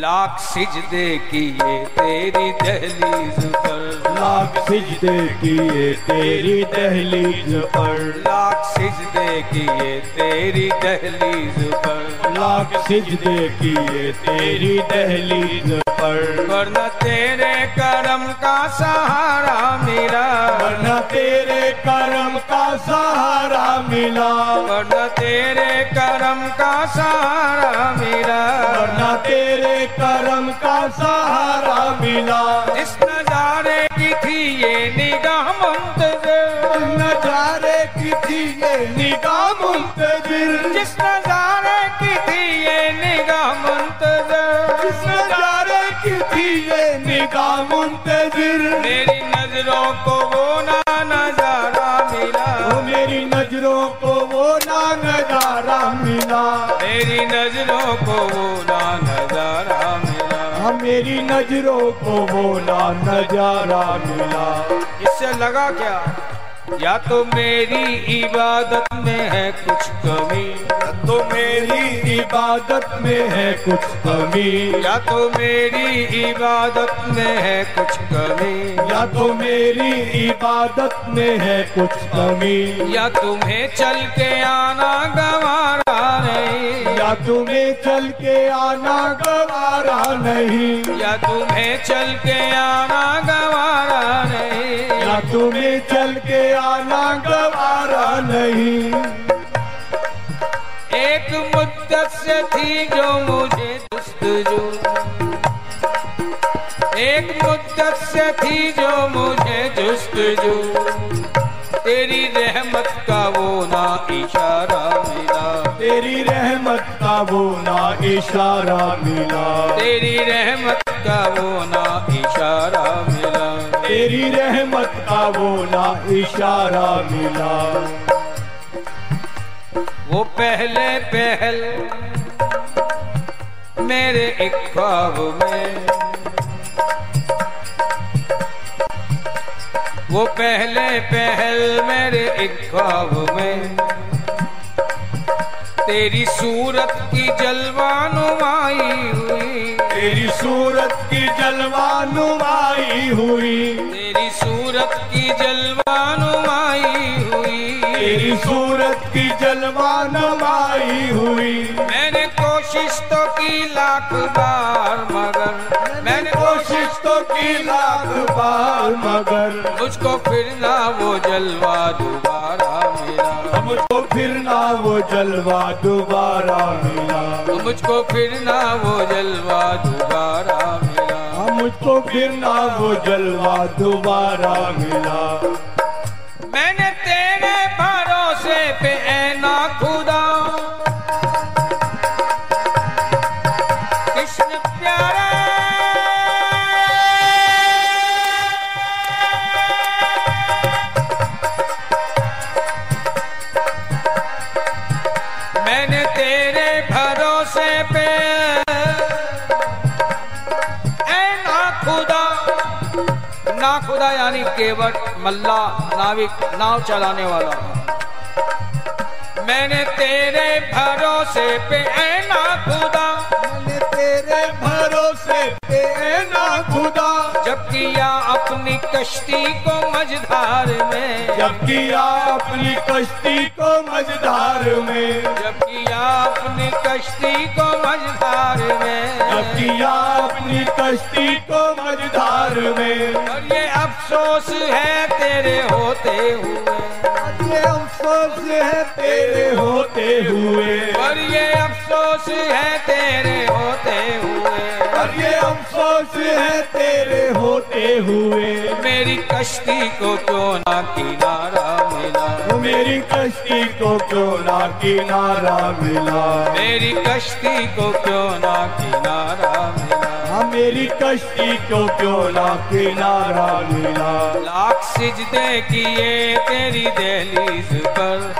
लाख सिजदे किए तेरी दहलीज पर। लाख सिजदे किए तेरी दहलीज पर। लाख सिजदे किए तेरी दहलीज पर। लाख सिजदे किए तेरी दहलीज पर वरना तेरे करम का सहारा मिला। वरना तेरे करम का सहारा मिला। वरना तेरे करम का सहारा मिला। वरना तेरे करम का सहारा मिला। इस नजारे की थी ये निगाह मुंतजर। नजारे की थी ये निगाह मुंतजिर। जिस नजारे की थी ये निगाह मुंतजर। जिस नजारे की थी ये निगाह मुंतजिर। मेरी नज़रों को वो ना नज़ारा मिला। ओ मेरी नज़रों को वो ना नज़ारा मिला। मेरी नज़रों को वो ना नज़ारा मिला। हाँ मेरी नज़रों को वो ना नज़ारा मिला। इससे लगा क्या? या तो मेरी इबादत में है कुछ कमी या तो मेरी इबादत में है कुछ कमी या तो मेरी इबादत में है कुछ कमी या तो मेरी इबादत में है कुछ कमी। या तुम्हें चल के आना गवारा या तुम्हें चल के आना गवारा नहीं। या तुम्हें चल के आना गवारा नहीं। या तुम्हें चल के आना गवारा नहीं। एक मुद्दत से थी जो मुझे जस्तजू एक मुद्दत से थी जो मुझे जस्तजू तेरी रहमत का वो ना इशारा मिला। तेरी रहमत का वो ना इशारा मिला। तेरी रहमत का वो ना इशारा मिला। तेरी रहमत का वो ना इशारा मिला। वो पहले पहल मेरे एक ख्वाब में वो पहले पहल मेरे एक ख्वाब में। तेरी सूरत की जलवानुमाई हुई। तेरी सूरत की जलवा नुमाई हुई। तेरी सूरत की जलवानुमाई हुई। तेरी सूरत की जलवानुमाई हुई। मैंने कोशिश तो की लाख बार मगर मैंने तो की लाख बार मगर मुझको फिर ना वो जलवा दोबारा मिला मुझको फिर ना वो जलवा दोबारा मिला मुझको फिर ना वो जलवा दोबारा मिला मुझको फिर ना वो जलवा दोबारा मिला मैंने ना खुदा यानी केवट, मल्ला, नाविक, नाव चलाने वाला। मैंने तेरे भरोसे पे ना खुदा। मैंने तेरे भरोसे ना खुदा। जब किया अपनी कश्ती को मझधार में। जब किया अपनी कश्ती को मझधार में। जब किया अपनी कश्ती को मझधार में। जब किया अपनी कश्ती को मझधार में। और ये अफसोस है तेरे होते हुए। ये अफसोस है तेरे होते हुए। और ये अफसोस है तेरे होते हुए। अफसोस है तेरे होते हुए। मेरी कश्ती को क्यों ना किनारा मिला? मेरी कश्ती को क्यों ना किनारा मिला? मेरी कश्ती को क्यों ना किनारा मिला? हाँ मेरी कश्ती को क्यों ना किनारा मिला? लाख सिजदे किए तेरी दहलीज पर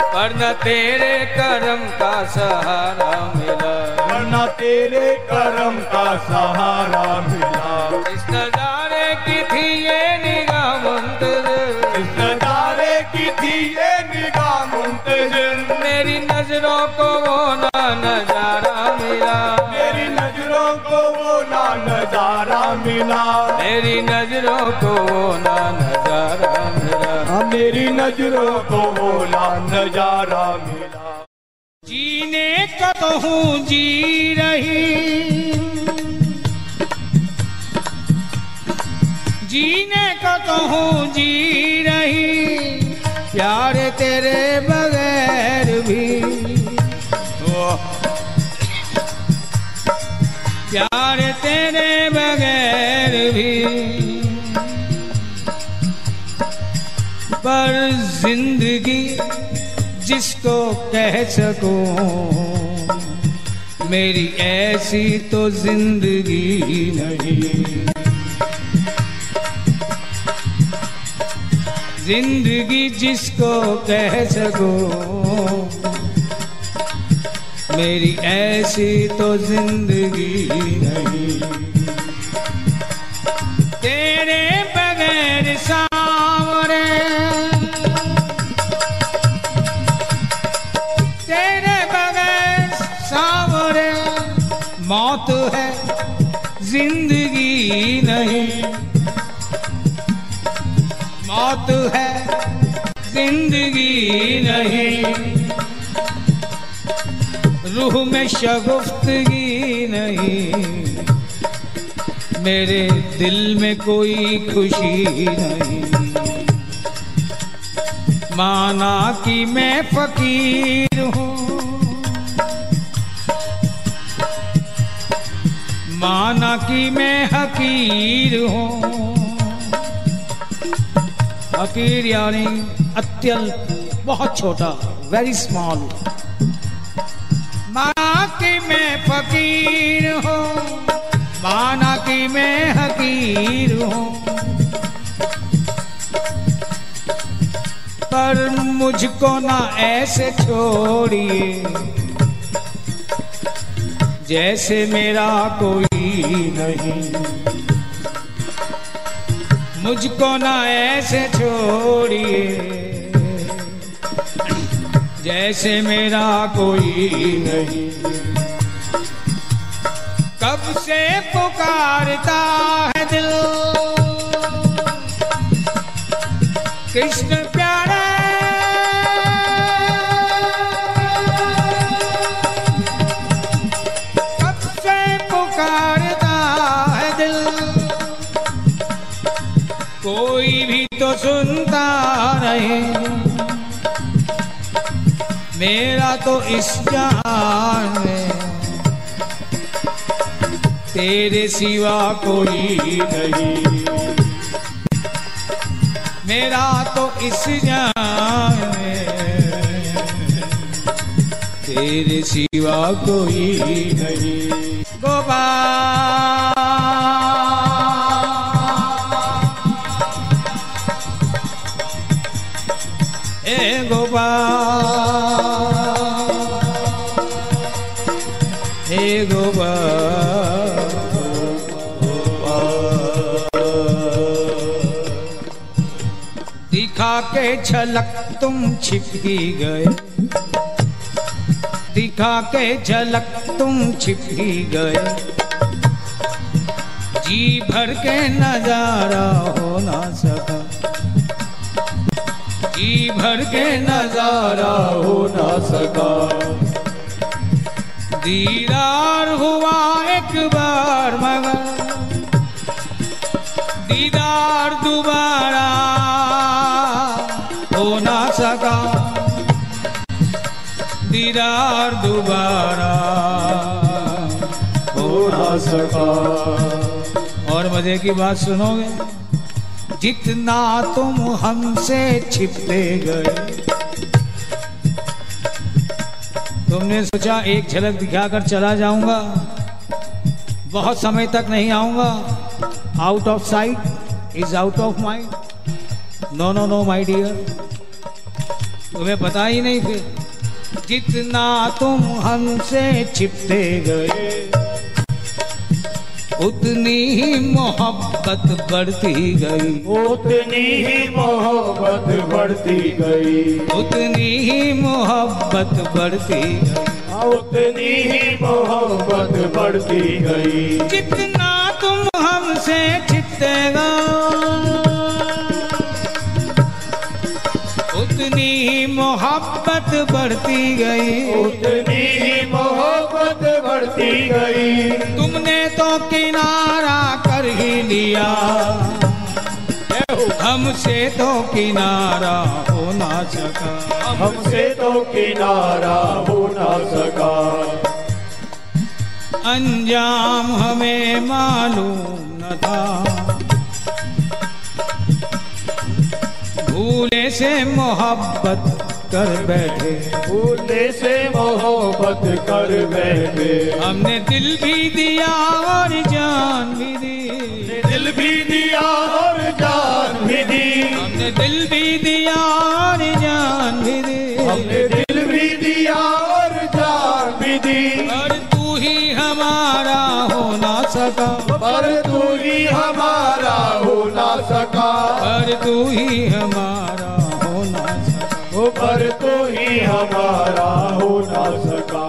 पर न तेरे कर्म का सहारा मिला। वरना तेरे करम का सहारा मिला। इस नजारे की थी ये निगाह इस नजारे की थी ये निगाह मुंतजिर मेरी नज़रों को वो ना नज़ारा मिला। मेरी नज़रों को वो ना नज़ारा मिला। मेरी नज़रों को वो ना नज़ारा मिला। हाँ, मेरी नज़रों को वो ना नज़ारा मिला। जीने का तो जी रही। जीने का तो जी रही। प्यार तेरे बगैर भी। प्यार तेरे बगैर भी। पर ज़िंदगी जिसको कह सको, मेरी ऐसी तो ज़िंदगी नहीं। ज़िंदगी जिसको कह सको, मेरी ऐसी तो ज़िंदगी नहीं। नहीं। मौत है, ज़िंदगी नहीं। रूह में शगुफ्तगी नहीं। मेरे दिल में कोई खुशी नहीं। माना कि मैं फकीर हूँ। माना कि मैं हकीर हूँ। हकीर यानी अत्यंत बहुत छोटा वेरी स्मॉल माना कि मैं फकीर हूँ। माना कि मैं हकीर हूँ। पर मुझको ना ऐसे छोड़िए। जैसे मेरा कोई नहीं। मुझको ना ऐसे छोड़िए। जैसे मेरा कोई नहीं। कब से पुकारता है दिल? कृष्ण सुनता रहे मेरा तो इस जहान में तेरे सिवा कोई नहीं। मेरा तो इस जहान में तेरे सिवा कोई नहीं। गोपाल। गोपाल हे गोपाल दिखा के झलक तुम छिप गए। दिखा के झलक तुम छिप गए। जी भर के नज़ारा हो ना सका। जी भर के नज़ारा हो ना सका। दीदार हुआ एक बार मगर, दीदार दोबारा हो ना सका। दीदार दोबारा हो ना सका। और मज़े की बात सुनोगे? जितना तुम हमसे छिपते गए। तुमने सोचा एक झलक दिखाकर चला जाऊँगा। बहुत समय तक नहीं आऊँगा। Out of sight is out of mind no no no my dear तुम्हें पता ही नहीं फिर। जितना तुम हमसे छिपते गए। उतनी ही मोहब्बत बढ़ती गई। उतनी ही मोहब्बत बढ़ती गई। उतनी ही मोहब्बत बढ़ती गई। उतनी ही मोहब्बत बढ़ती गई। जितना तुम हमसे चितेगा उतनी ही मोहब्बत बढ़ती गई। उतनी ही मोहब्बत बढ़ती गई। तुमने तो किनारा कर ही लिया। हमसे तो किनारा हो ना सका। हमसे तो किनारा हो ना सका। अंजाम हमें मालूम न था। भूले से मोहब्बत कर बैठे। भूलने से मोहब्बत कर बैठे। हमने दिल भी दिया और जान भी दी। दिल भी दिया और जान भी दी। हमने दिल भी दिया और जान भी दी। हमने दिल भी दिया और जान भी दी। और तू ही हमारा हो ना सका। पर तू ही हमारा हो ना सका। पर तू ही हमारा पर तू ही हमारा हो ना सका